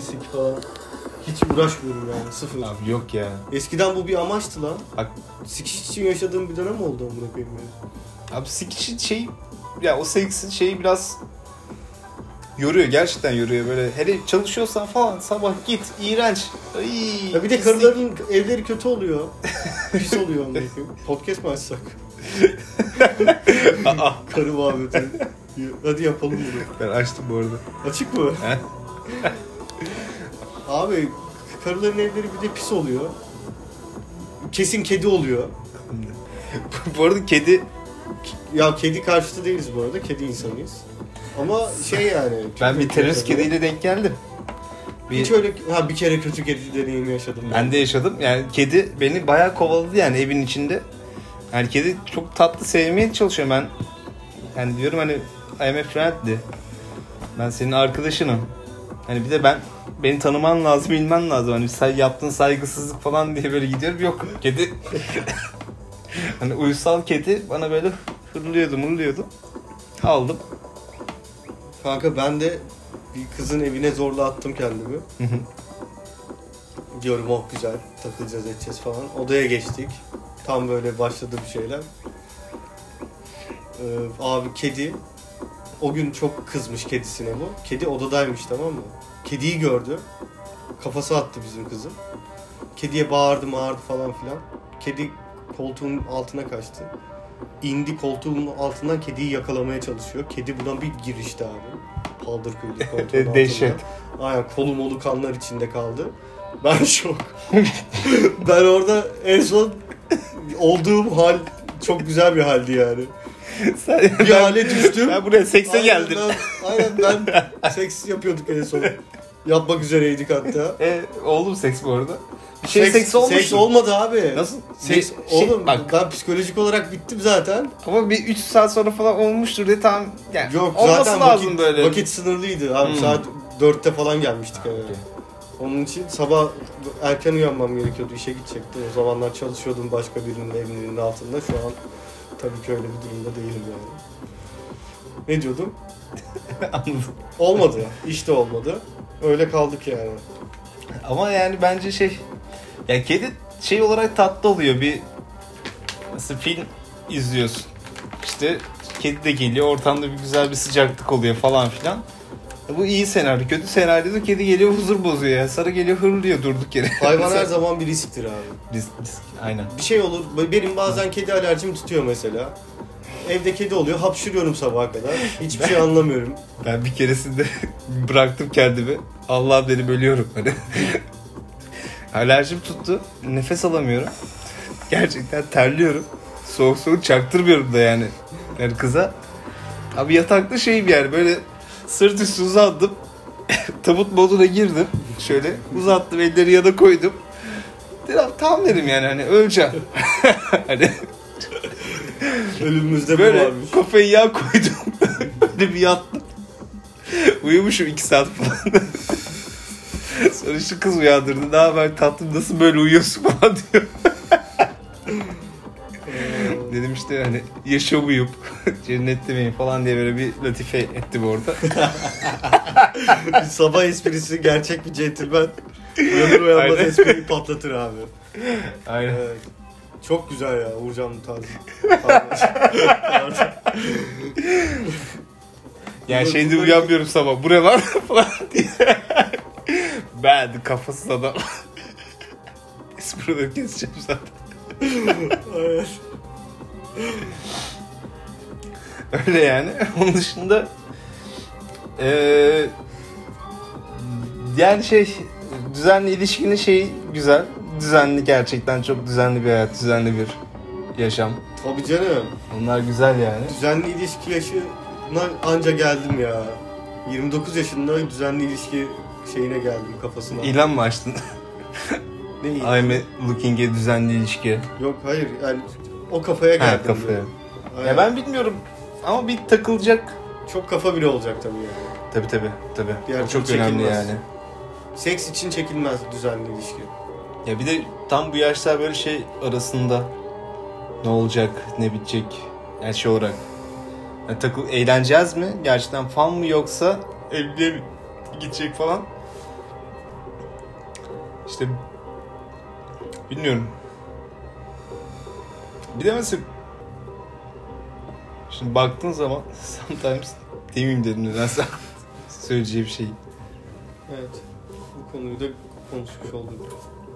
sik falan. Hiç uğraşmıyorum yani sıfır. Abi yok ya. Eskiden bu bir amaçtı lan. Bak Sikiş için yaşadığım bir dönem oldu amına koyayım ya. Abi sikişin şey ya o seksin şeyi biraz yoruyor gerçekten yoruyor böyle hele çalışıyorsan falan sabah git iğrenç. Ay, Ya bir de pislik. karıların evleri kötü oluyor. Pis oluyor amına koyayım. Podcast mı açsak? Aa, Karı muhabbeti. Hadi yapalım bunu. ben açtım bu arada. Açık mı? He? Abi karıların evleri bir de pis oluyor. Kesin kedi oluyor. bu arada kedi Ya kedi karşıtı değiliz bu arada. Kedi insanıyız. Ama şey yani. ben bir terörist kediyle denk geldim. Bir, Hiç öyle ha bir kere kötü kedi deneyimi yaşadım ben. ben de yaşadım. Yani kedi beni bayağı kovaladı yani evin içinde. Yani kedi çok tatlı sevmeye çalışıyor ben. Yani diyorum hani I am a friendly. Ben senin arkadaşınım. Hani bir de ben beni tanıman lazım, bilmen lazım. Hani say, yaptığın saygısızlık falan diye böyle gidiyorum. Yok kedi. hani uysal kedi bana böyle hırlıyordu, mırlıyordu. Aldım. Kanka ben de bir kızın evine zorla attım kendimi. Diyorum oh güzel takılacağız edeceğiz falan. Odaya geçtik. Tam böyle başladı bir şeyler. Ee, abi kedi o gün çok kızmış kedisine bu. Kedi odadaymış tamam mı? Kediyi gördü. Kafası attı bizim kızın. Kediye bağırdı mağırdı falan filan. Kedi koltuğun altına kaçtı. İndi koltuğun altından kediyi yakalamaya çalışıyor. Kedi buna bir girişti abi. Paldır küldür koltuğun altında. Dehşet. Aynen kolu molu kanlar içinde kaldı. Ben şok. ben orada en son olduğum hal çok güzel bir haldi yani. Sen, Bir ben, hale düştüm. ben buraya sekse geldim. Ben, aynen ben seks yapıyorduk en son. Yapmak üzereydik hatta. E, oldu mu seks bu arada? Bir şey seks, olmuş. Seks olmadı abi. Nasıl? Seks, Bir şey- oğlum bak. ben psikolojik olarak bittim zaten. Ama bir 3 saat sonra falan olmuştur diye tam yani Yok olması zaten lazım vakit, böyle. vakit sınırlıydı. Abi Hmm. saat 4'te falan gelmiştik eve. okey. Onun için sabah erken uyanmam gerekiyordu. işe gidecektim. O zamanlar çalışıyordum başka birinin evinin altında. Şu an tabii ki öyle bir durumda değilim yani. Ne diyordum? Anladım. Olmadı. İşte olmadı. Öyle kaldık yani. Ama yani bence şey ya kedi şey olarak tatlı oluyor bir nasıl film izliyorsun. İşte kedi de geliyor ortamda bir güzel bir sıcaklık oluyor falan filan. Bu iyi senaryo. Kötü senaryoda kedi geliyor huzur bozuyor ya. Sarı geliyor hırlıyor durduk yere. Hayvan her zaman bir risktir abi. Risk, risk. Aynen. Bir şey olur. Benim bazen kedi alerjim tutuyor mesela. Evde kedi oluyor. Hapşırıyorum sabaha kadar. Hiçbir şey anlamıyorum. Ben bir keresinde bıraktım kendimi. Allah beni bölüyorum hani. Alerjim tuttu. Nefes alamıyorum. Gerçekten terliyorum. Soğuk soğuk çaktırmıyorum da yani. Yani kıza. Abi yatakta şeyim yani böyle sırt üstü uzandım. Tabut moduna girdim. Şöyle uzattım elleri yana koydum. Dedim, tamam dedim yani hani öleceğim. hani Ölümümüzde bu Böyle varmış. kafayı yağ koydum. Böyle bir yattım. Uyumuşum iki saat falan. Sonra işte kız uyandırdı. Ne haber tatlım nasıl böyle uyuyorsun falan diyor. İşte hani yaşa uyup cennette miyim falan diye böyle bir latife ettim orada. Sabah esprisi gerçek bir centilmen. Uyanır uyanmaz Aynen. espriyi patlatır abi. Aynen. Evet. Çok güzel ya Uğurcan'ın tarzı. Yani şeyde uyanmıyorum sabah. Bu ne lan falan diye. ben kafasız adam. Esprileri keseceğim zaten. Evet. Öyle yani. Onun dışında eee yani şey düzenli ilişkinin şeyi güzel. Düzenli gerçekten çok düzenli bir hayat, düzenli bir yaşam. Tabii canım. Onlar güzel yani. Düzenli ilişki yaşına anca geldim ya. 29 yaşında düzenli ilişki şeyine geldim kafasına. İlan mı açtın? ne iyi? I'm looking a düzenli ilişki. Yok hayır yani o kafaya Ha geldim. kafaya. böyle. Aynen. Ya ben bilmiyorum ama bir takılacak. Çok kafa bile olacak tabii yani. Tabi tabi tabi. Diğer O çok türlü önemli çekilmez. yani. Seks için çekilmez düzenli ilişki. Ya bir de tam bu yaşlar böyle şey arasında ne olacak, ne bitecek yani şey olarak. Yani takıl eğleneceğiz mi? Gerçekten fan mı yoksa evliliğe mi gidecek falan? işte bilmiyorum. Bir de mesela şimdi baktığın zaman sometimes demeyeyim dedim nedense söyleyeceği bir şey. Evet. Bu konuyu da konuşmuş olduk.